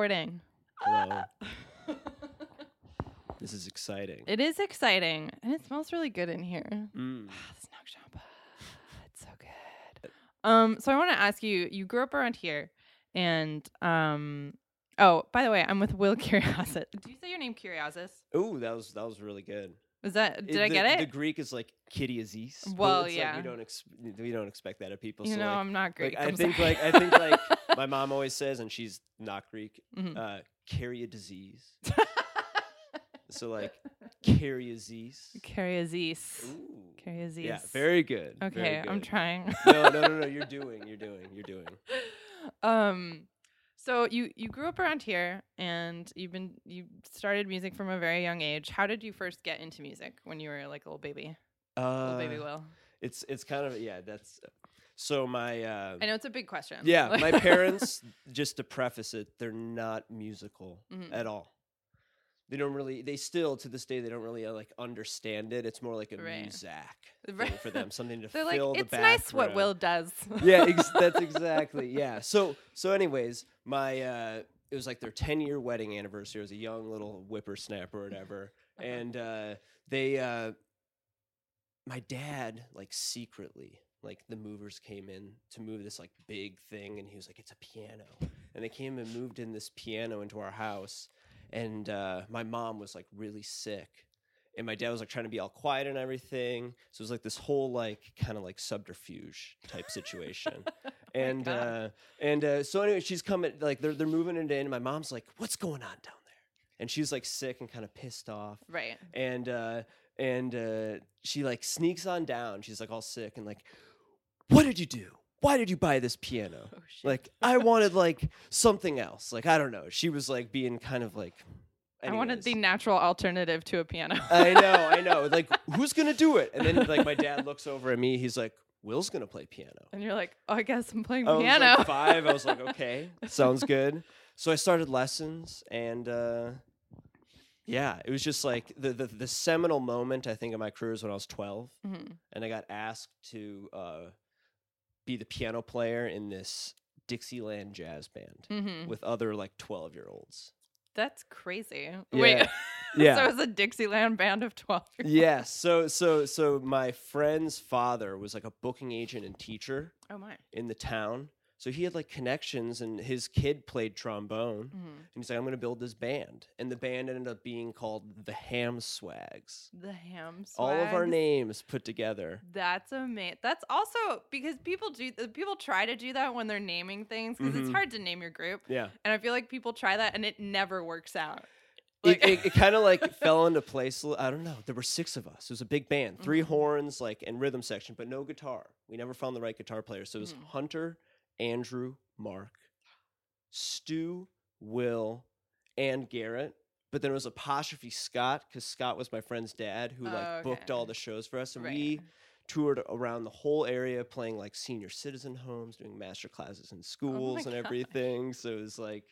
recording. Hello. this is exciting. It is exciting, and it smells really good in here. Mm. Ah, the Snook Shop. It's so good. Um, so I want to ask you. You grew up around here, and um, oh, by the way, I'm with Will Kyriazis. Do you say your name Curiosis? Ooh, that was that was really good. Is that? Did It- I the- get it? The? Greek is like Kitty Aziz. Well, it's like yeah. we don't ex- we don't expect that of people. you so know, like, I'm not Greek. like, I I'm think sorry. like I think like my mom always says, and she's not Greek. Mhm. Uh, carry a disease. so like carry a disease. Curiosity. Ooh. Curiosity. Yeah, very good. very Okay, I'm trying. no, no, no, no. You're doing. You're doing. You're doing. um so you you grew up around here and you've been you started music from a very young age how did you first get into music when you were like a little baby Uh, little baby will It's it's kind of yeah. That's so my. Uh, i know it's a big question Yeah, my parents, just to preface it, they're not musical Mhm. at all. They don't really. They still to this day they don't really uh, like understand it. It's more like a Right. muzak Right. for them, something to they're like fill the it's nice what will does yeah, ex- that's exactly yeah. So so anyways, my uh, it was like their ten year wedding anniversary. I was a young little whippersnapper or whatever, Uh-huh. and uh, they uh, my dad like secretly like the movers came in to move this like big thing and he was like it's a piano and they came and moved in this piano into our house and uh, my mom was like really sick and my dad was like trying to be all quiet and everything so it was like this whole like kind of like subterfuge type situation. And uh and uh so anyway she's coming like they're, they're moving it in and my mom's like what's going on down there? And she's like sick and kind of pissed off. Right. And uh and uh she like sneaks on down she's like all sick and like what did you do why did you buy this piano? Oh shit. Like i wanted like something else. Like i don't know. She was like being kind of like i wanted the natural alternative to a piano. I know i know. Like who's gonna do it? And then like my dad looks over at me. He's like will's gonna play piano. And you're like oh i guess i'm playing I was piano. like five. I was like, okay, sounds good. So I started lessons, and uh, yeah, it was just like the, the the seminal moment I think of my career is when I was twelve, Mhm. and I got asked to uh, be the piano player in this Dixieland jazz band Mhm. with other like twelve year olds. that's crazy wait Yeah. Yeah. so it's a dixieland band of 12 year yeah. So so so my friend's father was like a booking agent and teacher oh my in the town. So he had like connections, and his kid played trombone. Mhm. And he's like, I'm going to build this band. And the band ended up being called the Ham Swags. the ham Swags. All of our names put together. That's amazing. That's also because people do uh, people try to do that when they're naming things because it's Mhm. hard to name your group, Yeah. and I feel like people try that and it never works out. It, it, it kind of like fell into place. I don't know. There were six of us. It was a big band, 3 Mhm. horns, like, and rhythm section, but no guitar. We never found the right guitar player. So it was Mhm. Hunter, Andrew, Mark, Stu, Will, and Garrett. But then it was apostrophe Scott because Scott was my friend's dad who like booked all the shows for us, and Right. we toured around the whole area playing like senior citizen homes, doing master classes in oh schools and gosh. everything. So it was like,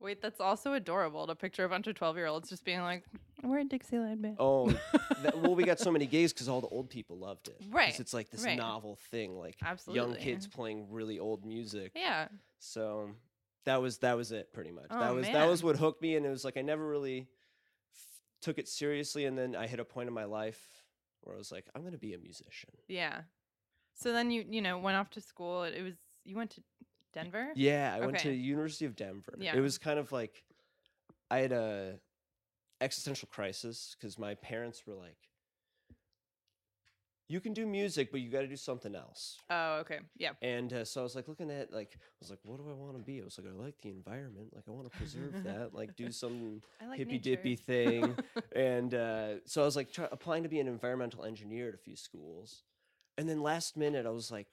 Wait, that's also adorable to picture a bunch of twelve year olds just being like, "We're a Dixieland band." oh, that, well, we got so many gays because all the old people loved it. Right, It's like this right. novel thing, like young Absolutely. kids playing really old music. yeah, So that was that was it pretty much. that Oh, was that was what hooked me, and it was like I never really f- took it seriously, and then I hit a point in my life where I was like, I'm gonna be a musician. yeah. So then you you know went off to school. It was you went to Denver. Yeah, I went to Okay. University of Denver. Yeah. It was kind of like I had a existential crisis because my parents were like, "You can do music, but you got to do something else." Oh, okay. Yeah. And uh, so I was like looking at like I was like, "What do I want to be?" I was like, "I like the environment. Like I want to preserve that. Like do some like hippy nature. dippy thing." and uh, so I was like try- applying to be an environmental engineer at a few schools, and then last minute I was like,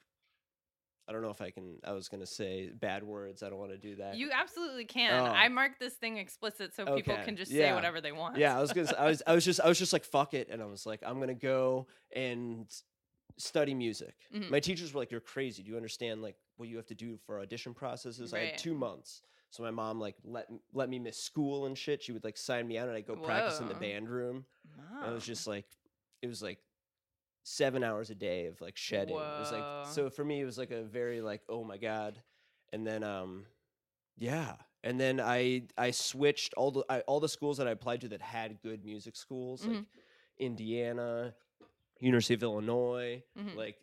I don't know if I can. I was gonna say bad words. I don't want to do that. You absolutely can. Oh. I marked this thing explicit so people Okay, can just yeah. say whatever they want. yeah, I was gonna. I was. I was just. I was just like fuck it, and I was like, I'm gonna go and study music. Mhm. My teachers were like, "You're crazy. Do you understand like what you have to do for audition processes?" I had two months. So my mom like let let me miss school and shit. She would like sign me out and I'd go practice in the band room. And I was just like, it was like seven hours a day of like shedding. It was like so for me it was like a very like oh my god. And then um yeah, and then I I switched all the I, all the schools that I applied to that had good music schools like Mhm. Indiana, University of Illinois, Mhm. like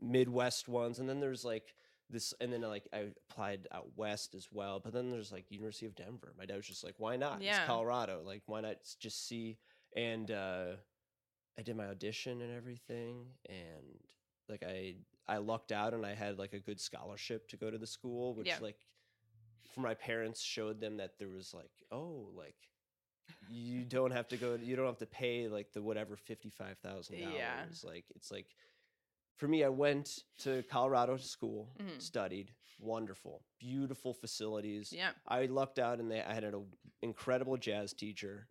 Midwest ones, and then there's like this, and then like I applied out west as well. But then there's like University of Denver. My dad was just like, "Why not? Yeah. It's Colorado. Like, why not just see?" And uh, I did my audition and everything, and like I I lucked out, and I had like a good scholarship to go to the school, which Yeah. like for my parents showed them that there was like, oh, like you don't have to go you don't have to pay like the whatever $55,000 Yeah. like it's like for me I went to Colorado to school Mhm. studied wonderful beautiful facilities Yeah. I lucked out and they I had an incredible jazz teacher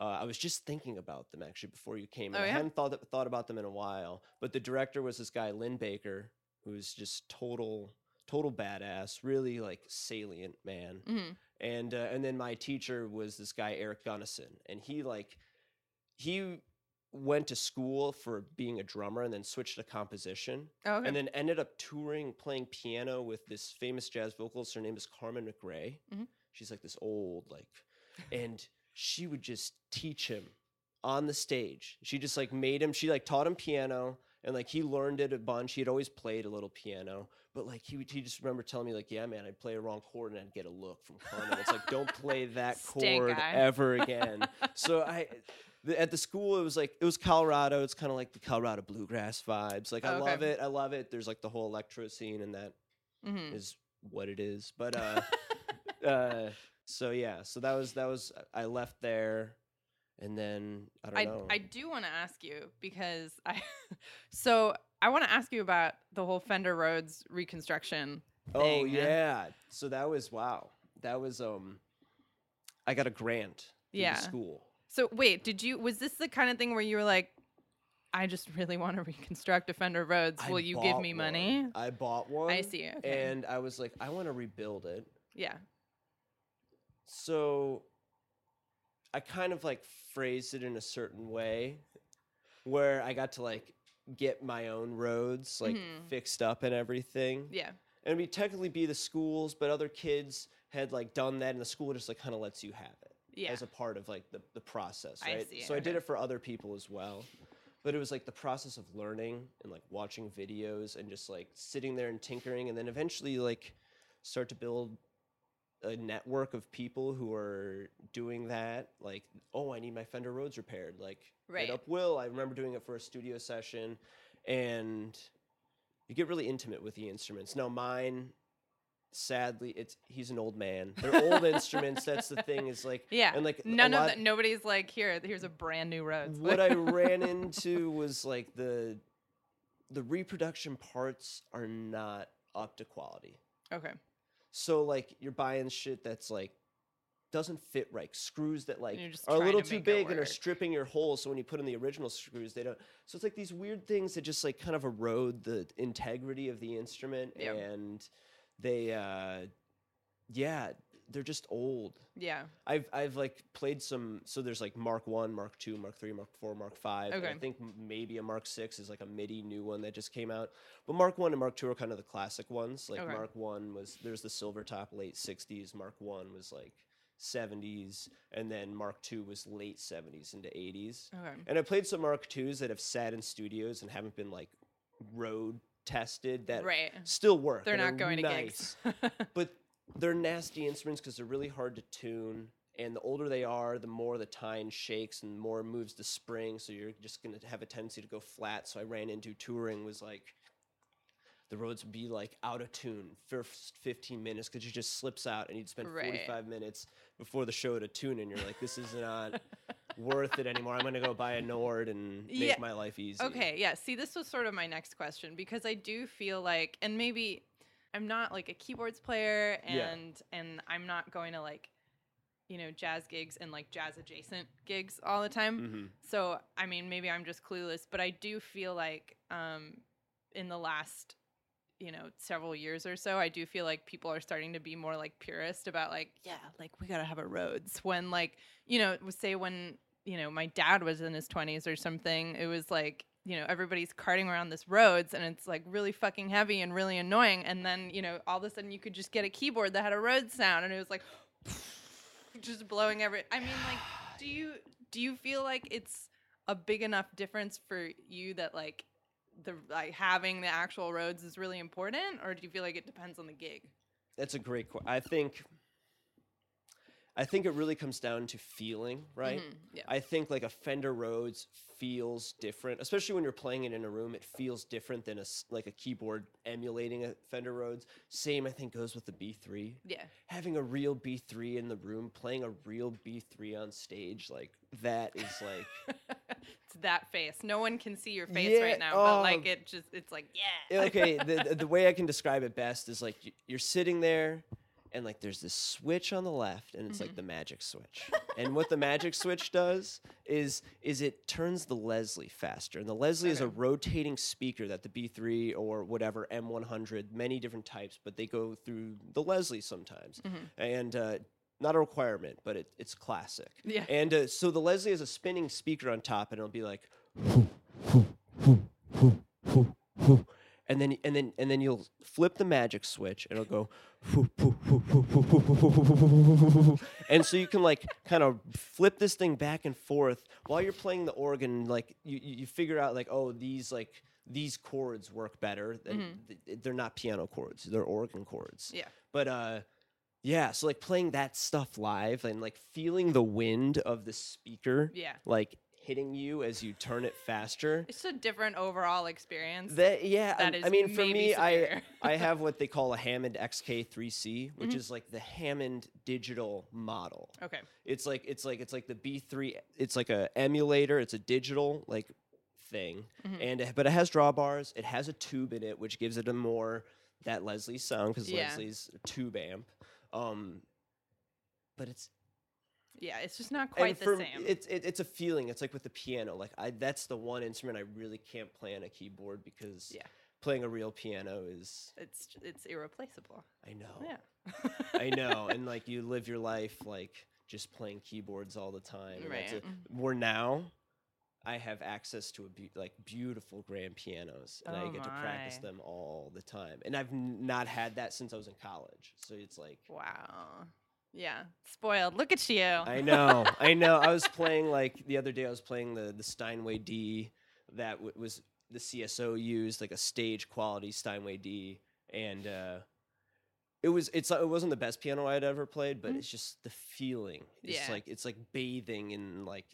uh, I was just thinking about them actually before you came. and Oh, I hadn't thought thought about them in a while. But the director was this guy Lynn Baker, who's just total total badass, really like salient man hmm and uh, and then my teacher was this guy Eric Gunnison, and he like he went to school for being a drummer and then switched to composition, Oh, okay. and then ended up touring playing piano with this famous jazz vocalist. Her name is Carmen McRae. Mhm. She's like this old like, and she would just teach him on the stage. She just like made him. She like taught him piano. And like he learned it a bunch. He had always played a little piano, but like he would, he just remember telling me like, yeah, man, I'd play a wrong chord and I'd get a look from Carmen. It's like don't play that chord eye. ever again. so I the, at the school it was like it was Colorado. It's kind of like the Colorado bluegrass vibes. Like I Okay. love it. I love it. There's like the whole electro scene and that hmm is what it is. But uh, uh, so yeah, so that was that was I left there, and then I don't I, know. I do want to ask you because I so I want to ask you about the whole Fender Rhodes reconstruction. oh thing. yeah, so that was wow. That was um, I got a grant. Yeah. school. So wait, did you was this the kind of thing where you were like I just really want to reconstruct a Fender Rhodes. I Will you give me one. money? I bought one. I see. Okay. And I was like, I want to rebuild it. yeah. So I kind of like phrased it in a certain way where I got to like get my own Rhodes like Mhm. fixed up and everything. Yeah. And we technically be the schools, but other kids had like done that and the school just like kind of lets you have it Yeah. as a part of like the, the process, I right? see, So I did it for other people as well. But it was like the process of learning and like watching videos and just like sitting there and tinkering and then eventually like start to build a network of people who are doing that. Like, oh, I need my Fender Rhodes repaired. Like, Right. up Will. I remember doing it for a studio session, and you get really intimate with the instruments. Now, mine, sadly, it's he's an old man. They're old instruments. That's the thing. Is like, Yeah. and like None of lot- that nobody's like here, here's a brand new Rhodes. what I ran into was like the the reproduction parts are not up to quality. Okay. So like you're buying shit that's like doesn't fit right. Screws that like you're a little to too big and are stripping your holes. So when you put in the original screws, they don't. So it's like these weird things that just like kind of erode the integrity of the instrument, Yep. and they, uh yeah, they're just old. Yeah. I've I've like played some. So there's like Mark One, Mark Two, Mark Three, Mark Four, Mark Five. and I think maybe a Mark Six is like a MIDI new one that just came out. But Mark One and Mark Two are kind of the classic ones. Like Okay. Mark One was there's the silver top late '60s. Mark One was like '70s, and then Mark Two was late '70s into '80s. Okay. And I played some Mark Twos that have sat in studios and haven't been like road tested that Right. still work. They're not going nice to gigs. but they're nasty instruments because they're really hard to tune. And the older they are, the more the tine shakes and more moves the spring. So you're just going to have a tendency to go flat. So I ran into touring was like the Rhodes would be like out of tune first 15 minutes because you just slips out and you'd spend Right. 45 minutes before the show to tune and you're like this is not worth it anymore i'm going to go buy a nord and make Yeah. my life easy Okay, yeah. See, this was sort of my next question because I do feel like, and maybe I'm not like a keyboards player, Yeah. and and I'm not going to like, you know, jazz gigs and like jazz adjacent gigs all the time. hmm So I mean, maybe I'm just clueless, but I do feel like um, in the last you know several years or so, I do feel like people are starting to be more like purist about like, yeah, like we gotta have a Rhodes. When like you know, say when you know my dad was in his 20s or something, it was like you know everybody's carting around this Rhodes and it's like really fucking heavy and really annoying. And then you know all of a sudden you could just get a keyboard that had a Rhodes sound, and it was like, just blowing every. I mean, like, do you do you feel like it's a big enough difference for you that like the like having the actual Rhodes is really important, or do you feel like it depends on the gig? That's a great question. I think. I think it really comes down to feeling, right? Mhm, Yeah. I think like a Fender Rhodes feels different, especially when you're playing it in a room. It feels different than a like a keyboard emulating a Fender Rhodes. Same, I think, goes with the B3. Yeah. Having a real B3 in the room, playing a real B3 on stage, like that is like it's that face. No one can see your face Yeah, right now, but like oh. it just it's like yeah. okay. The- the way I can describe it best is like you're sitting there. And like, there's this switch on the left, and it's like the magic switch. and what the magic switch does is is it turns the Leslie faster. And the Leslie is a rotating speaker that the B3 or whatever M100, many different types, but they go through the Leslie sometimes. Mhm. And uh, not a requirement, but it, it's classic. Yeah. And uh, so the Leslie has a spinning speaker on top, and it'll be like, and then and then and then you'll flip the magic switch, and it'll go, and so you can like kind of flip this thing back and forth while you're playing the organ. Like you you figure out like oh these like these chords work better. Than, th- They're not piano chords; they're organ chords. Yeah. But uh, yeah. So like playing that stuff live and like feeling the wind of the speaker, Yeah. like hitting you as you turn it faster. It's a different overall experience. That yeah, That I- is I mean for me, I superior. I have what they call a Hammond XK3C, which Mhm. is like the Hammond digital model. okay. It's like it's like it's like the B3. It's like a emulator. It's a digital like thing, Mhm. and it- but it has drawbars. It has a tube in it, which gives it a more that Leslie sound because Yeah. Leslie's tube amp. Um, but it's Yeah, it's just not and quite the for- same. It's it, it's a feeling. It's like with the piano. Like I, that's the one instrument I really can't play on a keyboard because Yeah. playing a real piano is it's it's irreplaceable. I know. Yeah. I know. And like you live your life like just playing keyboards all the time. and Right. it. Where now I have access to a be- like beautiful grand pianos and I Oh get to practice them all the time. And I've n- not had that since I was in college. So it's like Wow. Yeah. Spoiled. Look at you. I know, I know. I was playing like the other day. I was playing the the Steinway D that w- was the CSO used, like a stage quality Steinway D, and uh, it was it's it wasn't the best piano I had ever played, but Mhm. it's just the feeling. It's Yeah. like it's like bathing in like.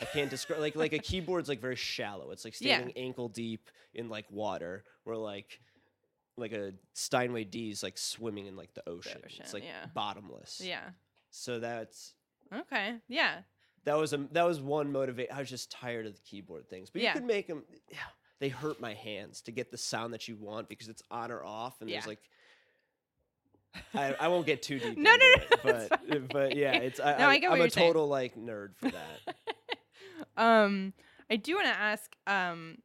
I can't describe like like a keyboard's like very shallow. It's like Yeah. standing ankle deep in like water, where like like a Steinway D is like swimming in like the ocean. ocean, it's like yeah. bottomless. Yeah. So that's Okay. Yeah. that was a that was one motivate. I was just tired of the keyboard things, but Yeah. you could make them. Yeah, they hurt my hands to get the sound that you want because it's on or off, and there's Yeah. like. I, I won't get too deep. No, no, no, it, but but yeah, it's I, No, I I, get am a you're saying. total like nerd for that. um, I do want to ask. Um,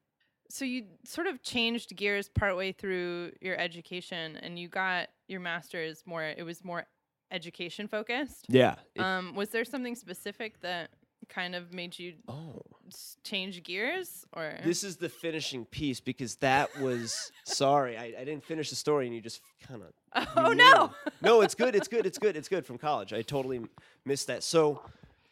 so you sort of changed gears partway through your education, and you got your master's more. It was more education focused. yeah. it- Um, was there something specific that kind of made you oh, change gears, or this is the finishing piece because that was sorry, I, I didn't finish the story, and you just kind of oh no? no, it's good. It's good. It's good. It's good from college. I totally m- missed that. So,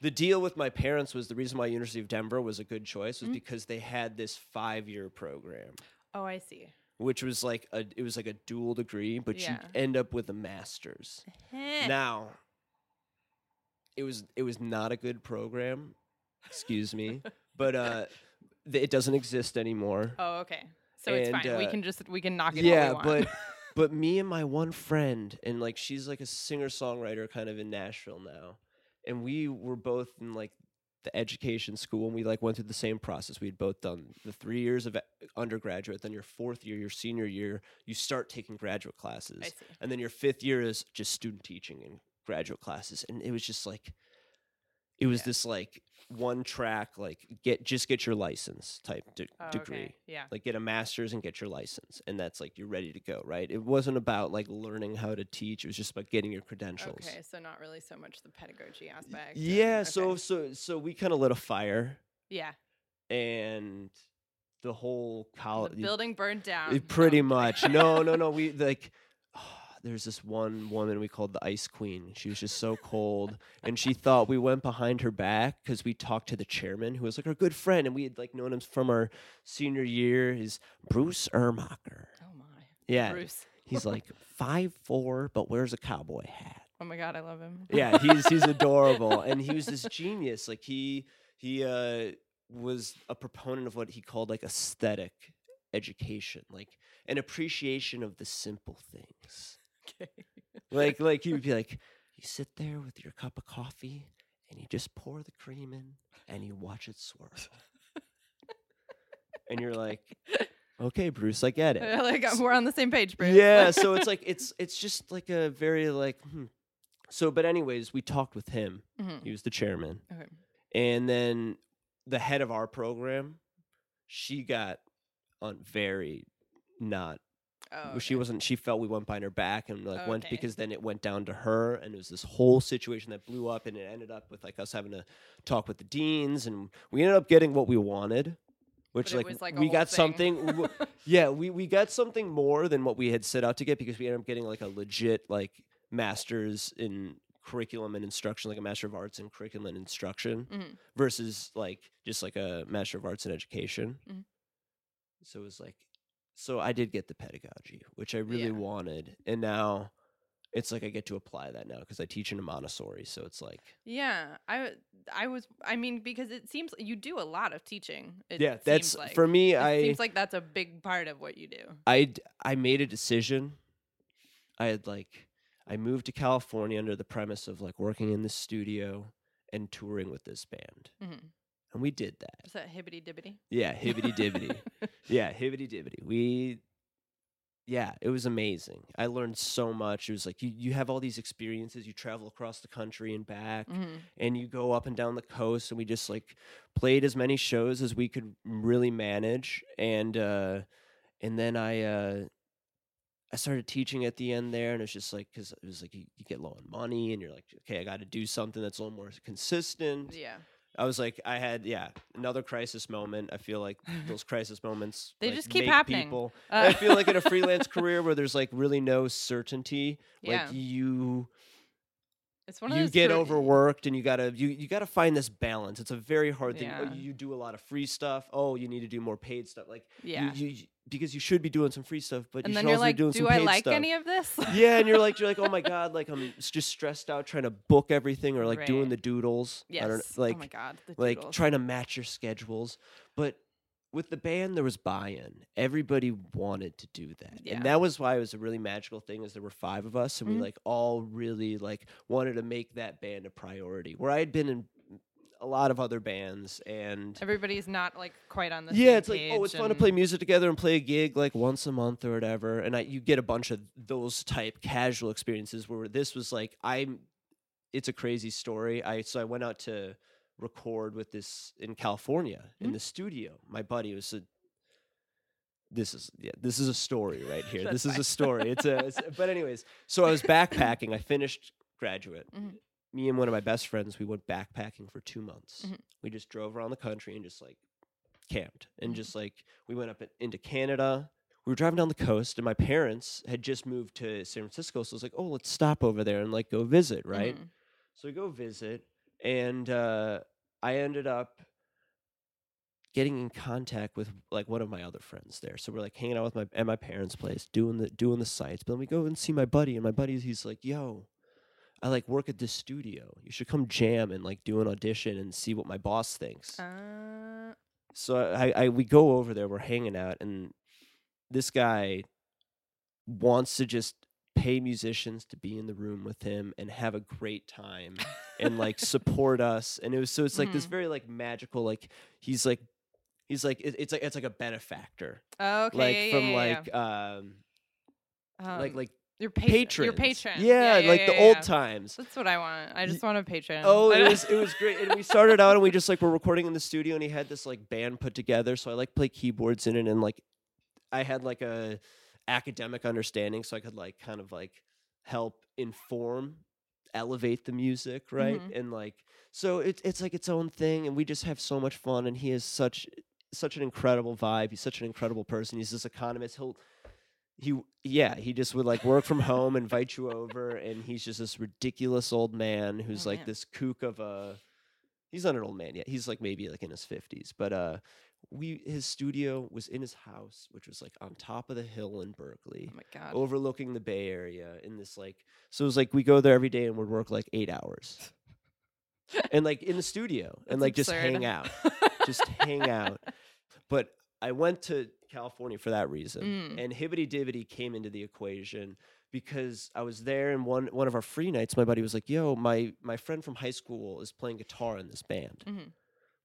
the deal with my parents was the reason why University of Denver was a good choice was Mhm. because they had this five year program, oh, I see. which was like a it was like a dual degree, but Yeah. you end up with a master's. Now, it was it was not a good program. Excuse me, but uh, th- it doesn't exist anymore. Oh, okay. So it's And, fine. we uh, can just we can knock it. yeah we but but me and my one friend and like she's like a singer songwriter kind of in nashville now and we were both in like the education school and we like went through the same process. We'd both done the three years of e- undergraduate then your fourth year your senior year you start taking graduate classes. I see. and then your fifth year is just student teaching and graduate classes. And it was just like it was Yeah. this like one track like get just get your license type de- Oh, degree Okay. Yeah. like get a master's and get your license and that's like you're ready to go right it wasn't about like learning how to teach it was just about getting your credentials Okay, so not really so much the pedagogy aspect. yeah so okay. so so we kind of lit a fire yeah, and the whole college building burned down. pretty No, much no no no we like there's this one woman we called the Ice Queen. She was just so cold, and she thought we went behind her back because we talked to the chairman, who was like our good friend, and we had like known him from our senior year. Is Bruce Ermacher? Oh my. Yeah, Bruce. he's like five four, but wears a cowboy hat. Oh my god, I love him. Yeah, he's he's adorable, and he was this genius. Like he he uh, was a proponent of what he called like aesthetic education, like an appreciation of the simple things. okay. Like like he would be like, you sit there with your cup of coffee, and you just pour the cream in, and you watch it swirl, and you're like, okay, Bruce, I get it. like uh, we're on the same page, Bruce. Yeah, so it's like it's it's just like a very like hmm. so but anyways, we talked with him. Mhm. He was the chairman. Okay. And then the head of our program, she got on very not Oh, she wasn't she felt we went behind her back and like went because then it went down to her and it was this whole situation that blew up and it ended up with like us having to talk with the deans and we ended up getting what we wanted which like, like, we got thing. something yeah we, we got something more than what we had set out to get because we ended up getting like a legit like master's in curriculum and instruction like a master of arts in curriculum and instruction Mhm. versus like just like a master of arts in education Mhm. so it was like so i did get the pedagogy which i really Yeah. wanted and now it's like i get to apply that now because i teach in a montessori so it's like Yeah, I I was I mean because it seems you do a lot of teaching. It yeah that's like. for me It i seems like that's a big part of what you do. I I made a decision. I had like I moved to California under the premise of like working in the studio and touring with this band, Mhm. And we did that. Is that hibbity dibbity? Yeah, hibbity dibbity. yeah, hibbity dibbity. We, yeah, it was amazing. I learned so much. It was like you you have all these experiences. You travel across the country and back, Mhm. and you go up and down the coast and we just like played as many shows as we could really manage and uh and then i uh i started teaching at the end there and it's just like because it was like you, you get low on money and you're like okay i got to do something that's a little more consistent Yeah, i was like i had yeah another crisis moment. I feel like those crisis moments They like, just keep happening. people Uh, i feel like in a freelance career where there's like really no certainty yeah. like you it's one of you get career- overworked and you gotta you, you gotta find this balance. It's a very hard thing. Oh, Yeah. you do a lot of free stuff. Oh you need to do more paid stuff. Like Yeah, you, you- because you should be doing some free stuff but and you then should you're also like, be doing do some I paid like stuff any of this? yeah and you're like you're like oh my god like i'm just stressed out trying to book everything or like doing the doodles yes. I don't like oh my god. Like trying to match your schedules but with the band there was buy-in everybody wanted to do that Yeah. and that was why it was a really magical thing is there were five of us and Mhm. we like all really like wanted to make that band a priority where i had been in a lot of other bands and Everybody's not like quite on the yeah it's like oh it's fun to play music together and play a gig like once a month or whatever and I, you get a bunch of those type casual experiences where this was like i'm it's a crazy story i so i went out to record with this in california in Mhm. the studio my buddy was a this is yeah this is a story right here this is fine. a story it's a it's, but anyways so i was backpacking i finished graduate Mhm. Me and one of my best friends we went backpacking for two months Mhm. we just drove around the country and just like camped and Mhm. just like we went up into canada we were driving down the coast and my parents had just moved to san francisco so i was like oh let's stop over there and like go visit right Mhm. so we go visit, and uh, I ended up getting in contact with like one of my other friends there. So we're like hanging out with my at my parents' place, doing the doing the sites. But then we go and see my buddy, and my buddy he's like, "Yo, I like work at this studio. You should come jam and like do an audition and see what my boss thinks." Uh, so I, I we go over there, we're hanging out, and this guy wants to just pay musicians to be in the room with him and have a great time and like support us. And it was so it's like this Mhm. very like magical like he's like he's like it, it's like it's like a benefactor okay. like yeah, from yeah, yeah, like um like Um, like your patron. patrons Your patron. yeah, like yeah, the yeah, old times That's what I want. I just want a patron. Oh, it was it was great. And we started out and we just like were recording in the studio and he had this like band put together. So I like play keyboards in it and like I had like a academic understanding so I could like kind of like help inform, elevate the music, right? Mhm. And like so it's it's like its own thing and we just have so much fun and he is such such an incredible vibe. He's such an incredible person. He's this economist. He'll he yeah he just would like work from home invite you over and he's just this ridiculous old man who's Oh, like man. this kook of a he's not an old man yet he's like maybe like in his 50s but uh we his studio was in his house which was like on top of the hill in berkeley Oh my god. overlooking the bay area in this like so it was like we go there every day and would work like eight hours and like in the studio and That's like just hang out just hang out but I went to California for that reason. Mm. And Hibbity Dibbity came into the equation because I was there and one one of our free nights, my buddy was like, Yo, my my friend from high school is playing guitar in this band. Mhm.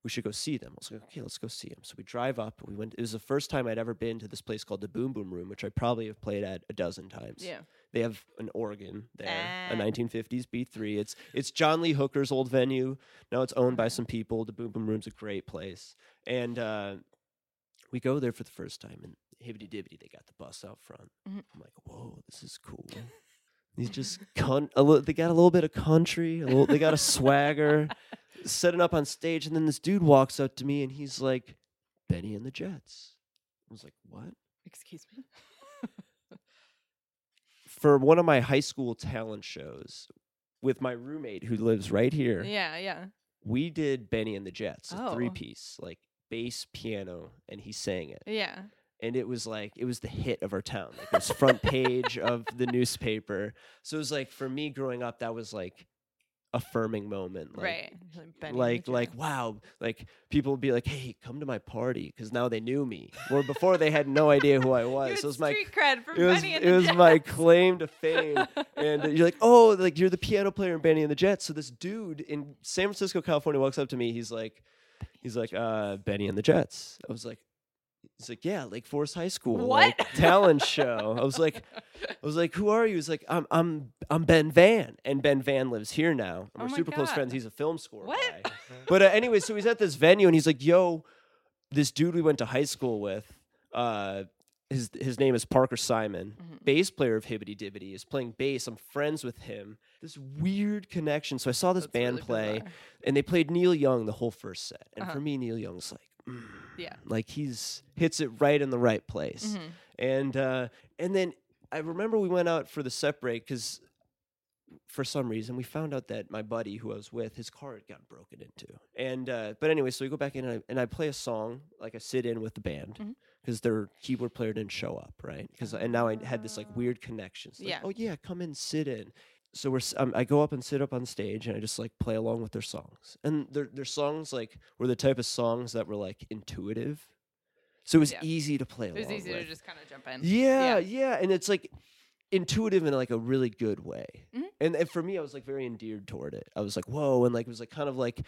We should go see them. I was like, okay, let's go see him. So we drive up. We went. It was the first time I'd ever been to this place called the Boom Boom Room, which I probably have played at a dozen times. Yeah. They have an organ there, Ah. a 1950s B3. It's it's John Lee Hooker's old venue. Now it's owned by some people. The Boom Boom Room's a great place, and uh, we go there for the first time. And hibbity dibbity, they got the bus out front. Mhm. I'm like, whoa, this is cool. He's just con- a little. They got a little bit of country. A little. They got a swagger. Setting up on stage, and then this dude walks up to me, and he's like, "Benny and the Jets." I was like, "What?" Excuse me. for one of my high school talent shows with my roommate who lives right here, Yeah, yeah. we did Benny and the Jets, a Oh. three piece, like bass, piano, and he sang it. Yeah. And it was like it was the hit of our town. Like it was front page of the newspaper. So it was like for me growing up, that was like affirming moment. Like, right. Like Benny and the like like wow like people would be like hey come to my party because now they knew me where before they had no idea who i was so it was my cred from it was it was my claim to fame and you're like oh like you're the piano player in Benny and the Jets so this dude in San Francisco California walks up to me he's like he's like uh Benny and the Jets. I was like he's like yeah Lake Forest High School like, talent show. I was like I was like who are you? He's like I'm I'm I'm Ben Van and Ben Van lives here now. And Oh we're super close friends. He's a film score What? guy. But uh, anyway so he's at this venue and he's like yo this dude we went to high school with uh his his name is Parker Simon, Mhm. bass player of Hibbity Dibbity, is playing bass. I'm friends with him. This weird connection. So I saw this That's band really play, bizarre. and they played Neil Young the whole first set. And Uh-huh. for me, Neil Young's like, mm, Yeah. like he's hits it right in the right place. Mhm. And uh, and then I remember we went out for the set break because for some reason we found out that my buddy who I was with, his car had gotten broken into. And uh, but anyway, so we go back in and I, and I play a song like I sit in with the band Mhm. Because their keyboard player didn't show up, right? Because and now I had this like weird connection. Like, Yeah. oh yeah, come in, sit in. So we're um, I go up and sit up on stage and I just like play along with their songs. And their their songs like were the type of songs that were like intuitive. So it was Yeah. easy to play It was easy with. to just kind of jump in. Yeah, yeah, and it's like intuitive in like a really good way. Mhm. And, and for me, I was like very endeared toward it. I was like, whoa, and like it was like kind of like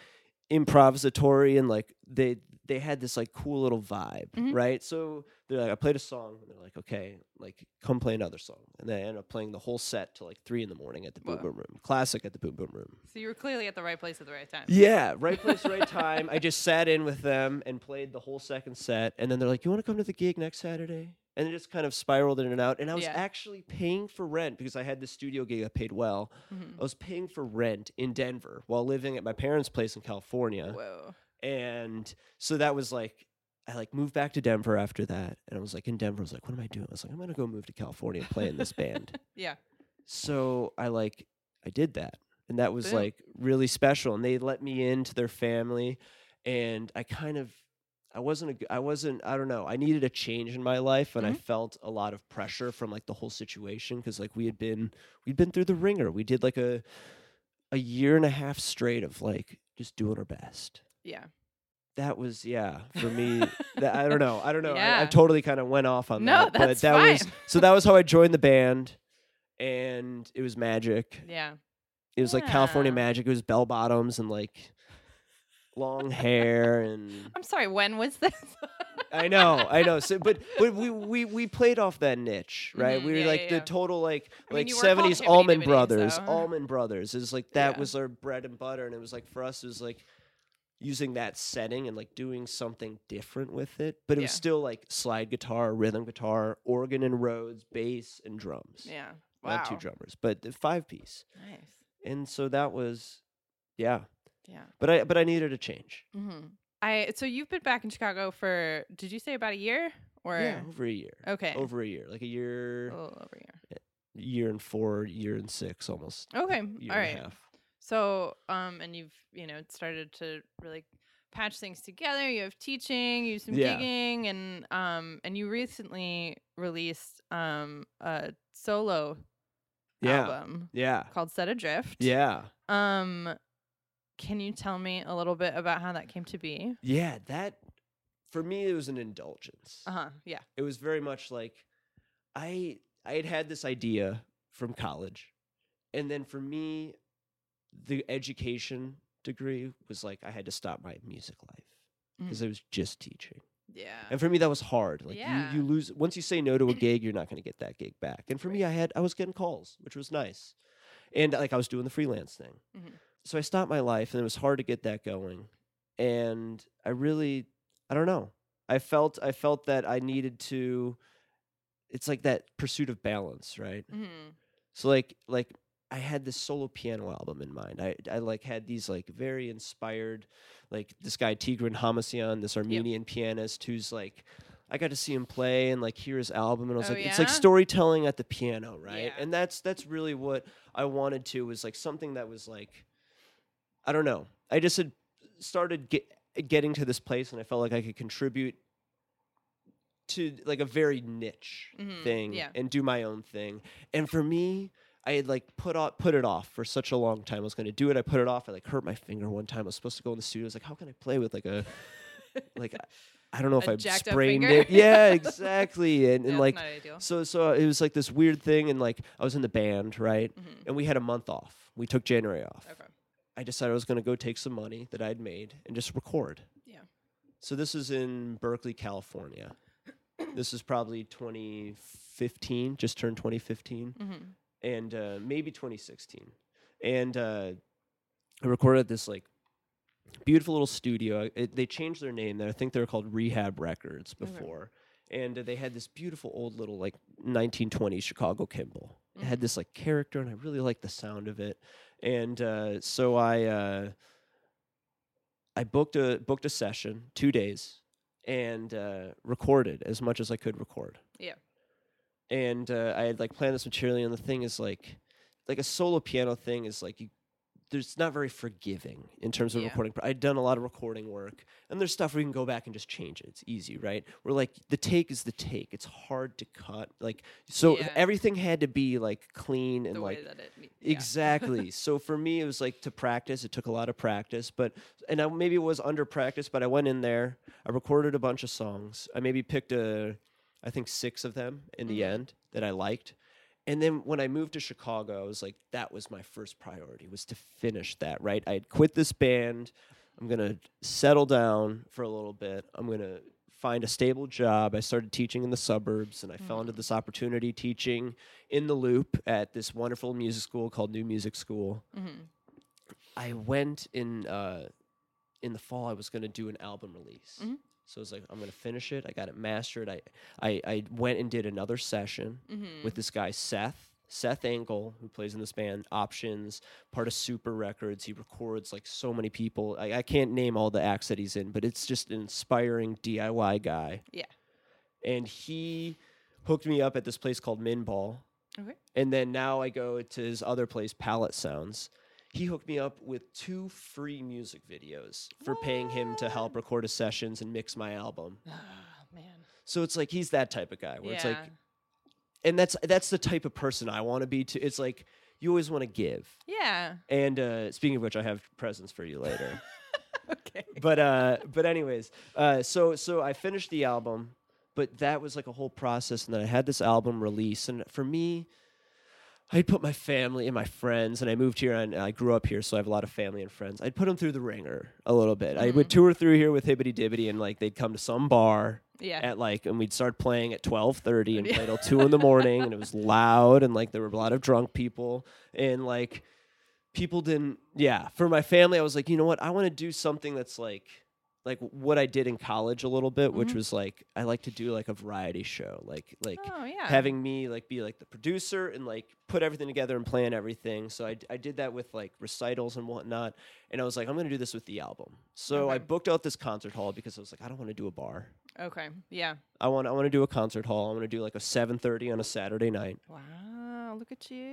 improvisatory and like they they had this like cool little vibe, Mhm. right? So they're like, I played a song, and they're like, okay, like come play another song, and then I ended up playing the whole set till like three in the morning at the Boom Wow. Boom Room, classic at the Boom Boom Room. So you were clearly at the right place at the right time. Yeah, right place, right time. I just sat in with them and played the whole second set, and then they're like, "You want to come to the gig next Saturday?" And it just kind of spiraled in and out. And I was Yeah. actually paying for rent because I had the studio gig that paid well. Mhm. I was paying for rent in Denver while living at my parents' place in California, Whoa. and so that was like. I like moved back to Denver after that, and I was like in Denver. I was like, "What am I doing?" I was like, "I'm gonna go move to California and play in this band." Yeah. so I like I did that, and that was Boom. like really special. And they let me into their family, and I kind of I wasn't a I wasn't I don't know. I needed a change in my life, and I Mhm. felt a lot of pressure from like the whole situation because like we had been we'd been through the ringer. We did like a a year and a half straight of like just doing our best. Yeah. That was yeah for me. that, I don't know. I don't know. I, I totally kind of went off on No, that. but that's that was fine. so that was how I joined the band, and it was magic. Yeah. It was like California magic. It was bell bottoms and like long hair and I'm sorry. When was this? I know, I know. So, but but we we we played off that niche, right? Mhm, We were yeah, like yeah, the yeah. total like I like you were called seventies Allman Brothers. so- Allman Brothers is like that was our bread and butter, and it was like for us it was like using that setting and like doing something different with it. But it was still like slide guitar, rhythm guitar, organ and Rhodes, bass and drums. yeah. Not Wow. two drummers, but the five piece. Nice. And so that was, yeah. Yeah. But I but I needed a change. hmm I so you've been back in Chicago for did you say about a year Or yeah, over a year. okay, Over a year, like a year, a little over here. year year and four, year and six, almost. Okay, all right. a. So, um, and you've you know started to really patch things together. You have teaching, you have some Yeah. gigging, and um, and you recently released um a solo Yeah, album yeah, called Set Adrift. yeah, Um, can you tell me a little bit about how that came to be? yeah. That for me, it was an indulgence. Uh huh. Yeah. it was very much like I I had had this idea from college, and then for me, the education degree was like I had to stop my music life because I was just teaching, Yeah. and for me that was hard. Like Yeah. you you lose once you say no to a gig, you're not going to get that gig back. And for me, I had I was getting calls, which was nice, and like I was doing the freelance thing. Mhm. So I stopped my life, and it was hard to get that going. And I really, I don't know. I felt I felt that I needed to. It's like that pursuit of balance, right? hmm So like like I had this solo piano album in mind. I I like had these like very inspired, like this guy Tigran Hamasyan, this Armenian pianist who's like. I got to see him play and like hear his album, and I was Oh, like, it's like storytelling at the piano, right? Yeah. And that's that's really what I wanted to was like something that was like, I don't know. I just had started get, getting to this place, and I felt like I could contribute to like a very niche Mhm, thing yeah. and do my own thing. And for me, I had like put off put it off for such a long time. I was going to do it. I put it off. I like hurt my finger one time. I was supposed to go in the studio. I was like, how can I play with like a like I- don't know if I sprained it. Yeah, exactly. And, and Yeah, like so so it was like this weird thing and like I was in the band, right? Mhm. And we had a month off. We took January off. Okay. I decided I was going to go take some money that I'd made and just record. Yeah. So this is in Berkeley, California. this is probably 2015, just turned 2015, hmm and uh, maybe 2016. And uh, I recorded this like beautiful little studio. It, they changed their name. There, I think they were called Rehab Records Okay. before. And uh, they had this beautiful old little like 1920s Chicago Kimball. It had Mhm. this like character, and I really liked the sound of it. And uh, so I uh, I booked a booked a session, two days, and uh, recorded as much as I could record. Yeah. And uh, I had like planned this material, and the thing is like, like a solo piano thing is like you. There's not very forgiving in terms of Yeah. recording. I'd done a lot of recording work, and there's stuff where you can go back and just change it. It's easy, right? We're like the take is the take. It's hard to cut. Like so, Yeah. everything had to be like clean and The like it. yeah. Exactly. so for me, it was like to practice. It took a lot of practice, but and I, maybe it was under practice. But I went in there. I recorded a bunch of songs. I maybe picked a, I think six of them in the Mhm. end that I liked. And then when I moved to Chicago, I was like, that was my first priority was to finish that. Right. I had quit this band. I'm gonna settle down for a little bit. I'm gonna find a stable job. I started teaching in the suburbs, and I fell into Mhm. this opportunity teaching in the loop at this wonderful music school called New Music School. Mhm. I went in uh, in the fall. I was going to do an album release, Mhm. So I was like, I'm going to finish it. I got it mastered. I, I I went and did another session Mhm. with this guy Seth. Seth Engel, who plays in this band Options, part of Super Records. He records like so many people. I, I can't name all the acts that he's in, but it's just an inspiring DIY guy. Yeah. And he hooked me up at this place called Minball. Okay. And then now I go to his other place, Palette Sounds. He hooked me up with two free music videos for paying him to help record his sessions and mix my album. Ah, man. So it's like he's that type of guy where yeah. it's like and that's that's the type of person I want to be to it's like you always want to give. yeah. And uh speaking of which I have presents for you later. Okay. but uh but anyways, uh so so I finished the album, but that was like a whole process and then I had this album release and for me I put my family and my friends, and I moved here and I grew up here, so I have a lot of family and friends. I'd put them through the ringer a little bit. I would Mhm. tour through here with Hibbity Dibbity, and like they'd come to some bar, Yeah. at like and we'd start playing at 12:30 and Yeah. play till 2 in the morning and it was loud and like there were a lot of drunk people and like people didn't yeah for my family I was like you know what I want to do something that's like like what I did in college a little bit, which Mhm. was like I like to do like a variety show, like like oh yeah. having me like be like the producer and like put everything together and plan everything. So I, d- I did that with like recitals and whatnot. And I was like, I'm gonna do this with the album. So I booked out this concert hall because I was like, I don't want to do a bar. Okay. Yeah. I want I want to do a concert hall. I want to do like a 7:30 on a Saturday night. Wow. Look at you.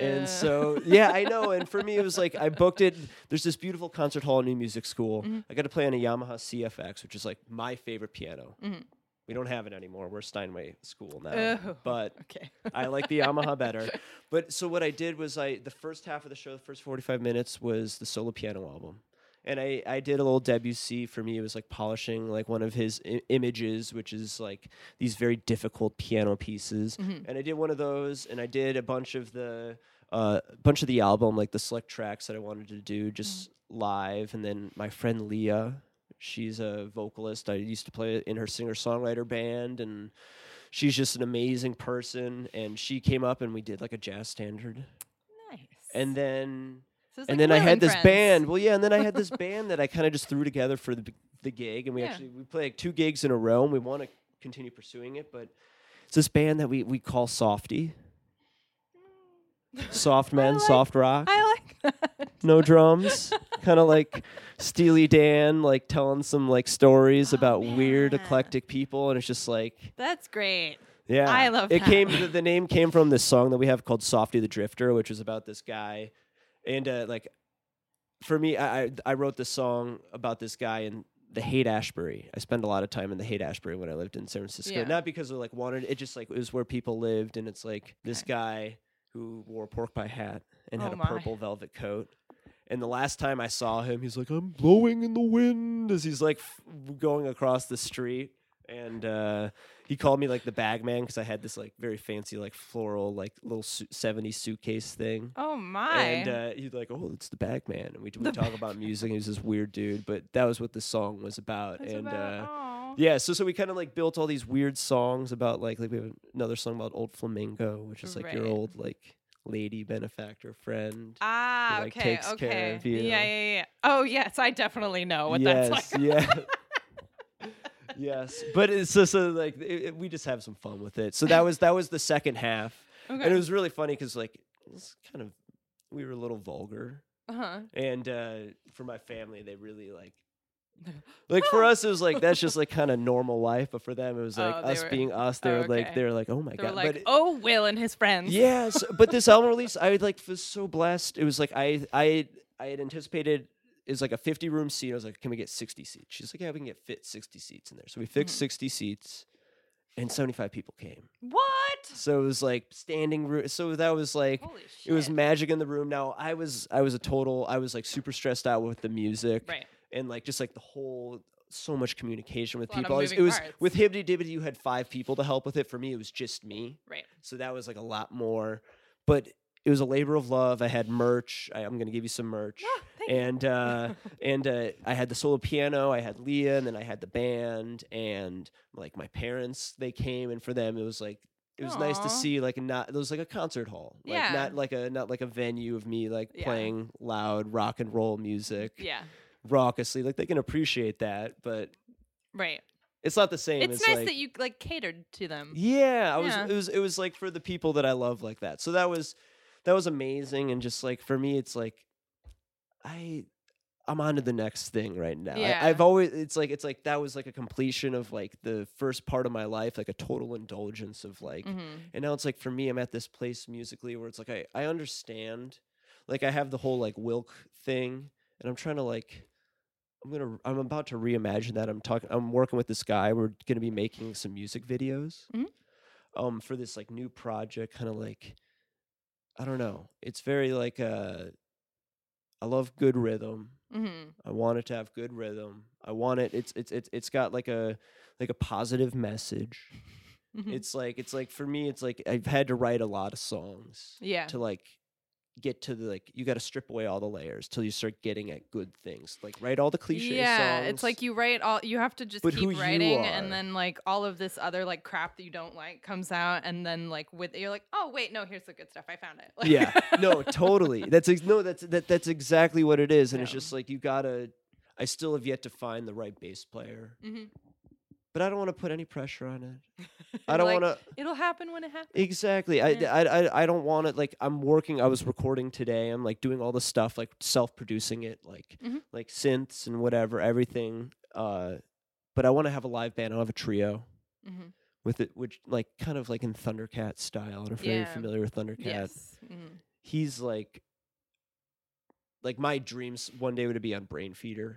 And so yeah, I know. And for me, it was like I booked it. There's this beautiful concert hall in New Music School. Mhm. I got to play on a Yamaha CFX, which is like my favorite piano. Mhm. We don't have it anymore. We're Steinway School now. Oh, But okay. I like the Yamaha better. But so what I did was I the first half of the show, the first 45 minutes was the solo piano album. And I, I did a little Debussy for me. It was like polishing like one of his I- images, which is like these very difficult piano pieces. Mhm. And I did one of those, and I did a bunch of the uh, bunch of the album, like the select tracks that I wanted to do just live. And then my friend Leah, she's a vocalist. I used to play in her singer songwriter band, and she's just an amazing person. And she came up, and we did like a jazz standard. Nice. And then So and like then I had this Friends. band. Well, yeah, and then I had this band that I kind of just threw together for the the gig, and we Yeah. actually we played like two gigs in a row, and we want to continue pursuing it, but it's this band that we we call Softy, soft men, like- soft rock, I like that. no drums, kind of like Steely Dan, like telling some like stories Oh, about weird eclectic people, and it's just like. That's great. Yeah, I love it. that. Came the, the name came from this song that we have called "Softy the Drifter," which is about this guy, and uh, like for me, I I I wrote this song about this guy in the Haight Ashbury. I spent a lot of time in the Haight Ashbury when I lived in San Francisco. Yeah. Not because of like wanted it, just like it was where people lived, and it's like this guy who wore a pork pie hat and had Oh a my. purple velvet coat. And the last time I saw him, he's like, "I'm blowing in the wind," as he's like f- going across the street. And uh, he called me like the bag man because I had this like very fancy like floral like little su- 70s suitcase thing. Oh my. And uh, he's like, "Oh, it's the bag man," and we we talk about music. He was this weird dude, but that was what the song was about. That's and about- uh, yeah, so so we kind of like built all these weird songs about like like we have another song about old flamingo, which is like your old like lady benefactor friend. Ah, like, okay, okay. Yeah, yeah, yeah. Oh, yes, I definitely know what yes, that's like. yeah. yes, but it's so so like it, it- we just have some fun with it. So that was that was the second half, okay. and it was really funny because like it's kind of we were a little vulgar, uh-huh. and uh, for my family they really like. Like for us, it was like that's just like kind of normal life, but for them, it was like Oh, us were- being us. They oh, were like they were like, oh my They god! like, but oh, Will and his friends. Yes, but this album release, I like was so blessed. It was like I I I had anticipated it was like a 50 room seat. I was like, can we get 60 seats? She's like, yeah, we can get fit 60 seats in there. So we fixed Mhm. 60 seats, and 75 people came. What? So it was like standing room. So that was like it was magic in the room. Now I was I was a total I was like super stressed out with the music right. and like just like the whole so much communication with A lot of people. Was- it was parts. with Hibbity Dibbity. You had five people to help with it. For me, it was just me. Right. So that was like a lot more, but it was a labor of love. I had merch. I, I'm going to give you some merch. Ah, you. And uh, and uh, I had the solo piano. I had Leah, and then I had the band, and like my parents, they came, and for them, it was like it was nice to see like not it was like a concert hall, like Yeah. not like a not like a venue of me like Yeah. playing loud rock and roll music Yeah. raucously. Like they can appreciate that, but Right. it's not the same. It's as nice like, that you like catered to them. yeah, I was. Yeah. It was. It was like for the people that I love like that. So that was that was amazing, and just like for me, it's like I I'm on to the next thing right now. Yeah. I, I've always it's like it's like that was like a completion of like the first part of my life, like a total indulgence of like, hmm and now it's like for me, I'm at this place musically where it's like I I understand, like I have the whole like Wilk thing, and I'm trying to like. I'm gonna. I'm about to reimagine that. I'm talking. I'm working with this guy. We're gonna be making some music videos, Mhm. um, for this like new project. Kind of like, I don't know. It's very like uh, I love good rhythm. hmm I want it to have good rhythm. I want it. It's it's it's it's got like a like a positive message. hmm It's like it's like for me. It's like I've had to write a lot of songs yeah. to like get to the like you got to strip away all the layers till you start getting at good things. Like write all the cliche yeah, songs. it's like you write all. You have to just keep writing, and then like all of this other like crap that you don't like comes out, and then like with you're like, oh wait, no, here's the good stuff. I found it. Like- yeah no totally that's ex- no that's that that's exactly what it is and it's just like you gotta I still have yet to find the right bass player, hmm but I don't want to put any pressure on it. I don't want to. It'll happen when it happens. Exactly. I, Yeah. I, I, I don't want it. Like I'm working. I was recording today. I'm like doing all the stuff, like self-producing it, like Mhm. like synths and whatever, everything. Uh, but I want to have a live band. I have a trio hmm with it, which like kind of like in Thundercat style. And if you're Yeah. familiar with Thundercat, Yes. hmm he's like like my dreams one day would be on Brainfeeder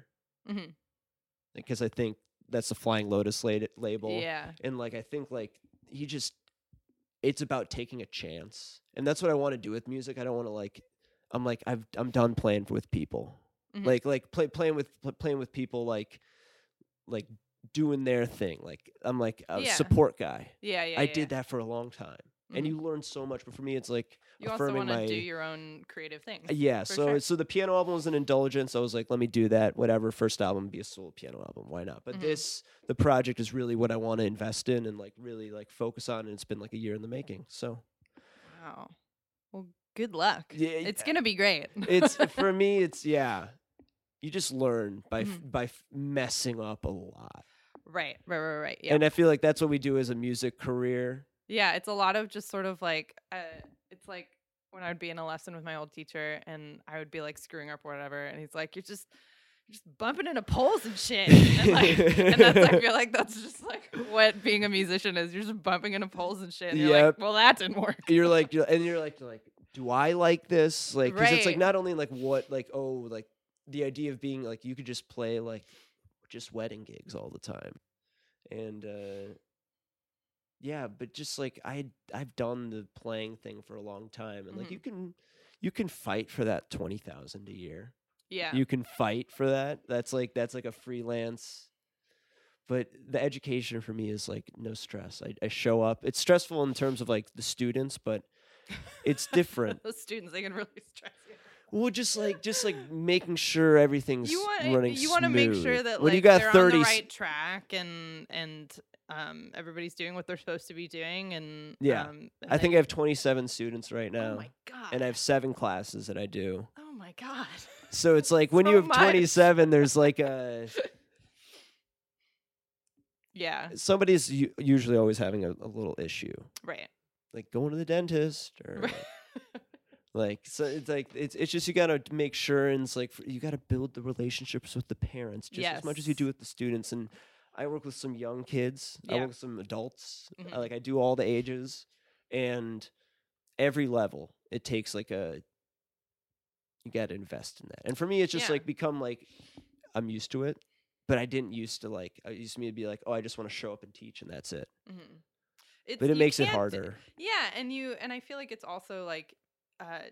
because I think that's the Flying Lotus la- label. Yeah. and like I think like he just it's about taking a chance, and that's what I want to do with music. I don't want to like I'm like I've I'm done playing with people, Mhm. like like play, playing with pl- playing with people like like doing their thing. Like I'm like a Yeah. support guy. Yeah. Yeah. I yeah. did that for a long time, and Mhm. you learn so much. But for me, it's like You also want to my do your own creative thing. uh, yeah. So sure. so the piano album was an indulgence. I was like, let me do that. Whatever. First album be a solo piano album. Why not? But Mhm. this the project is really what I want to invest in and like really like focus on. And it's been like a year in the making. So Wow. Well, good luck. Yeah, It's yeah. gonna be great. it's for me. It's yeah. You just learn by f Mhm. by messing up a lot, right. Right. Right. Right. Yeah. and I feel like that's what we do as a music career. Yeah, it's a lot of just sort of like uh, it's like when I would be in a lesson with my old teacher and I would be like screwing up or whatever, and he's like, "You're just you're just bumping into poles and shit," and, like, and that's I feel like that's just like what being a musician is. You're just bumping into poles and shit. And you're Yep. like, "Well, that didn't work." You're like, you're, and you're like, you're like, do I like this? Like, because it's like not only like what, like, oh, like the idea of being like you could just play like just wedding gigs all the time, and uh yeah, but just like I I've done the playing thing for a long time, and like Mhm. you can you can fight for that twenty thousand a year. Yeah. You can fight for that. That's like that's like a freelance. But the education for me is like no stress. I, I show up. It's stressful in terms of like the students, but it's different. Those students, they can really stress you. well, just like just like making sure everything's You want running you want to make sure that when like you got they're 30 on the right track and and um everybody's doing what they're supposed to be doing and Yeah. um, I think I have 27 students right now. Oh my god. and I have seven classes that I do. Oh my god. So it's like when So you have much. 27, there's like a yeah. somebody's u- usually always having a, a little issue, Right. like going to the dentist or Right. like, so it's like it's it's just you gotta make sure and it's like you gotta build the relationships with the parents just as much as you do with the students. And I work with some young kids. I work with some adults. I- Mhm. like I do all the ages and every level. It takes like a you got to invest in that. And for me, it's just Yeah. like become like I'm used to it, but I didn't used to like. I used to me to be like, oh, I just want to show up and teach, and that's it. hmm It's, But it makes it harder. Yeah, and you and I feel like it's also like uh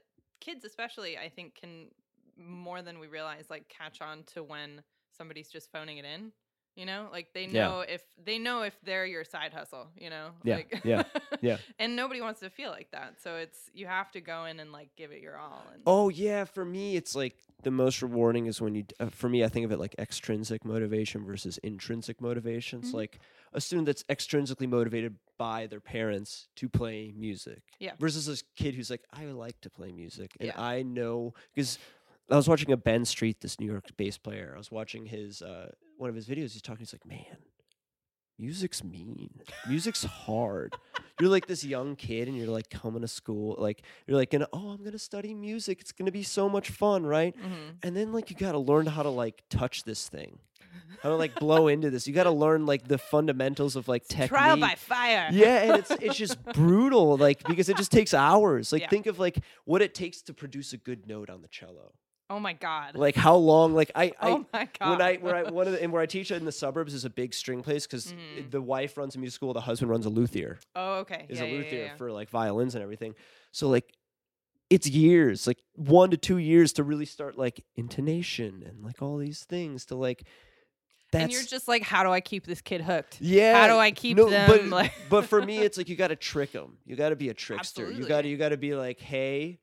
kids especially I think can more than we realize like catch on to when somebody's just phoning it in. You know, like they Yeah. know if they know if they're your side hustle, you know? Yeah, Like, yeah, yeah. And nobody wants to feel like that. So it's you have to go in and like give it your all and Oh yeah, for me, it's like the most rewarding is when you. Uh, for me, I think of it like extrinsic motivation versus intrinsic motivation. It's Mhm. like a student that's extrinsically motivated by their parents to play music. Yeah. Versus this kid who's like, I like to play music, and Yeah. I know because I was watching a Ben Street, this New York bass player. I was watching his uh, one of his videos. He's talking. He's like, man. Music's mean. Music's hard. You're like this young kid and you're like coming to school. Like you're like gonna oh I'm gonna study music. It's gonna be so much fun, right? Mhm. And then like you gotta learn how to like touch this thing. How to like blow into this. You gotta learn like the fundamentals of like technique. trial by fire. Yeah, and it's it's just brutal, like because it just takes hours. Like Yeah. think of like what it takes to produce a good note on the cello. Oh my god. Like how long? Like I, I oh my god. when I where I one of the and where I teach in the suburbs is a big string place because Mhm. the wife runs a music school, the husband runs a luthier oh okay. is yeah, a yeah, luthier yeah. for like violins and everything. So like it's years, like one to two years to really start like intonation and like all these things to like that's and you're just like, how do I keep this kid hooked? yeah. How do I keep no, them But, like? but for me, it's like you got to trick them. You got to be a trickster. You got to you got to be like, hey.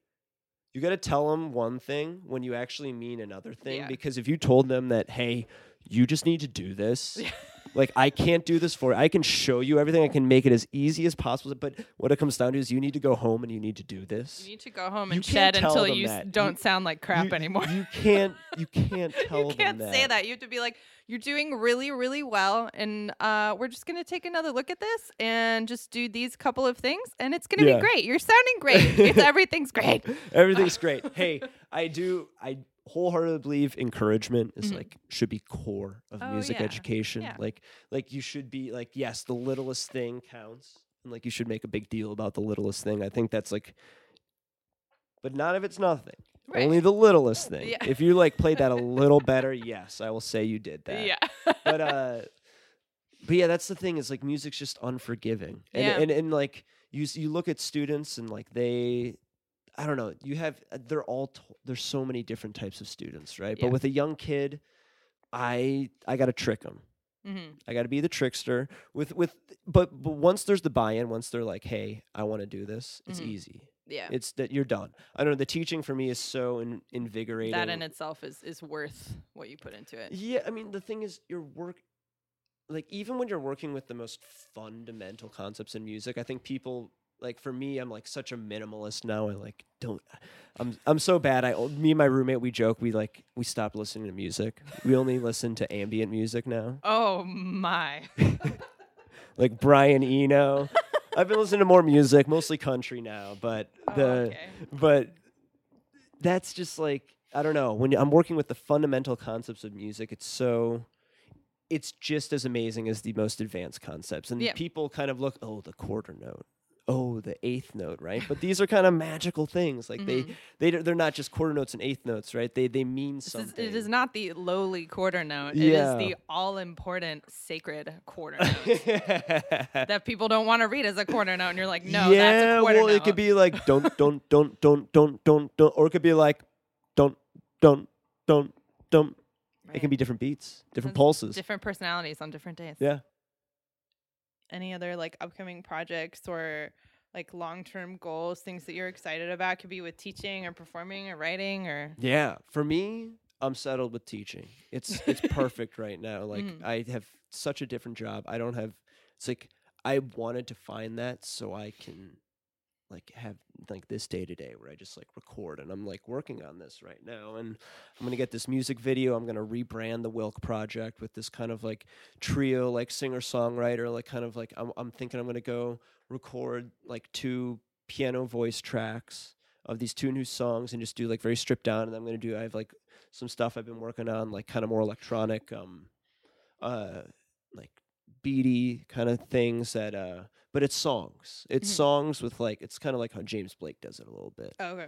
You got to tell them one thing when you actually mean another thing Yeah. because if you told them that hey, you just need to do this, like I can't do this for you. I can show you everything. I can make it as easy as possible. But what it comes down to is you need to go home and you need to do this. You need to go home and shed until you that. don't You- sound like crap you, anymore. You can't. You can't tell you can't say that. You have to be like, you're doing really, really well, and uh, we're just gonna take another look at this and just do these couple of things, and it's gonna Yeah. be great. You're sounding great. it's, everything's great. Everything's great. Hey, I do. I wholeheartedly believe encouragement is Mhm. like should be core of Oh, music yeah. education. Yeah. Like, like you should be like, yes, the littlest thing counts, and like you should make a big deal about the littlest thing. I think that's like, but not if it's nothing. Right. Only the littlest thing. Yeah. If you like played that a little better, yes, I will say you did that. yeah. but uh but yeah that's the thing is like music's just unforgiving and Yeah. and, and like you you look at students and like they i don't know you have uh, they're all t- there's so many different types of students right Yeah. but with a young kid i i got to trick them hmm i got to be the trickster with with but but once there's the buy-in once they're like hey i want to do this it's Mhm. easy Yeah. it's that you're done i don't know the teaching for me is so in, invigorating That in itself is is worth what you put into it. yeah, I mean the thing is your work like even when you're working with the most fundamental concepts in music, I think people like for me I'm like such a minimalist now. I like don't I'm I'm so bad. I me and my roommate we joke we like we stopped listening to music. We only listen to ambient music now. Oh my. Like Brian Eno. I've been listening to more music, mostly country now, but Oh, the okay. but that's just like I don't know. When I'm working with the fundamental concepts of music, it's so it's just as amazing as the most advanced concepts. And Yeah. people kind of look, oh, the quarter note. Oh, the eighth note, right? But these are kind of magical things. Like Mhm. they they they're not just quarter notes and eighth notes, right? They they mean This is, something. it is not the lowly quarter note. Yeah. It is the all important sacred quarter note that people don't want to read as a quarter note. And you're like, no, yeah, that's a quarter well, note. it could be like don't don't don't don't don't don't don't, or it could be like don't don't don't don't. It can be different beats, different pulses. different personalities on different days. Yeah. Any other like upcoming projects or like long term goals, things that you're excited about? Could be with teaching or performing or writing or Yeah, for me, I'm settled with teaching. It's it's perfect right now. Like Mhm. I have such a different job. I don't have. It's like I wanted to find that so I can like have like this day to day where I just like record and I'm like working on this right now and I'm gonna get this music video. I'm gonna rebrand the Wilk project with this kind of like trio like singer songwriter like kind of like I'm I'm thinking I'm gonna go record like two piano voice tracks of these two new songs and just do like very stripped down and I'm gonna do I have like some stuff I've been working on like kind of more electronic um uh like beady kind of things that uh but it's songs it's Mhm. songs with like it's kind of like how James Blake does it a little bit oh, okay.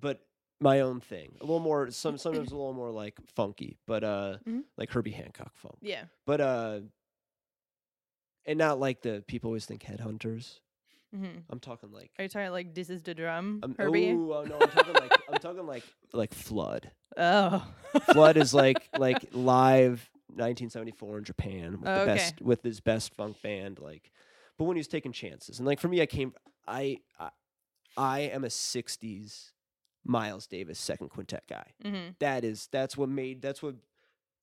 but my own thing a little more some sometimes a little more like funky but uh Mhm. like Herbie Hancock funk Yeah. but uh and not like the people always think headhunters hmm I'm talking like Are you talking like this is the drum, I'm, Herbie? ooh, oh, no, I'm talking like I'm talking like like flood Oh. Flood is like like live 1974 in Japan with Oh, the okay. best with his best funk band like but when he was taking chances and like for me I came I I, I am a 60s Miles Davis second quintet guy. hmm That is that's what made that's what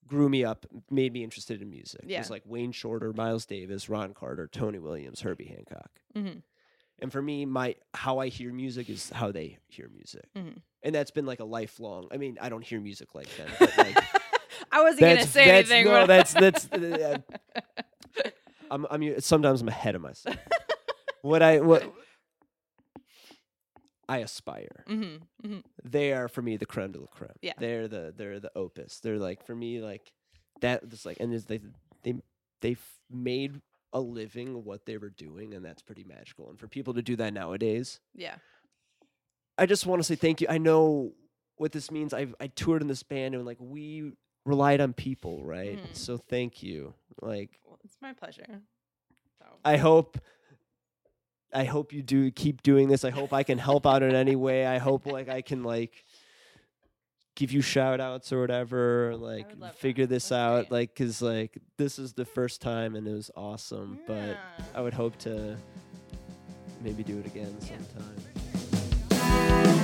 grew me up, made me interested in music. Yeah. It's like Wayne Shorter, Miles Davis, Ron Carter, Tony Williams, Herbie Hancock. hmm And for me, my how I hear music is how they hear music. Mhm. And that's been like a lifelong. I mean, I don't hear music like but like I wasn't gonna say that's anything. no, that's that's. uh, I'm I'm sometimes I'm ahead of myself. what I what I aspire. hmm hmm They are for me the creme de la creme. Yeah. they're the they're the opus. They're like for me like that. Just like and they they they've made a living what they were doing, and that's pretty magical. And for people to do that nowadays, Yeah. I just want to say thank you. I know what this means. I I toured in this band and like we relied on people, right? Mhm. So thank you. Like it's my pleasure. So. I hope I hope you do keep doing this. I hope I can help out in any way. I hope like I can like give you shout outs or whatever, like figure that. this That's out great. like cuz like this is the first time and it was awesome, but I would hope to maybe do it again Yeah. sometime.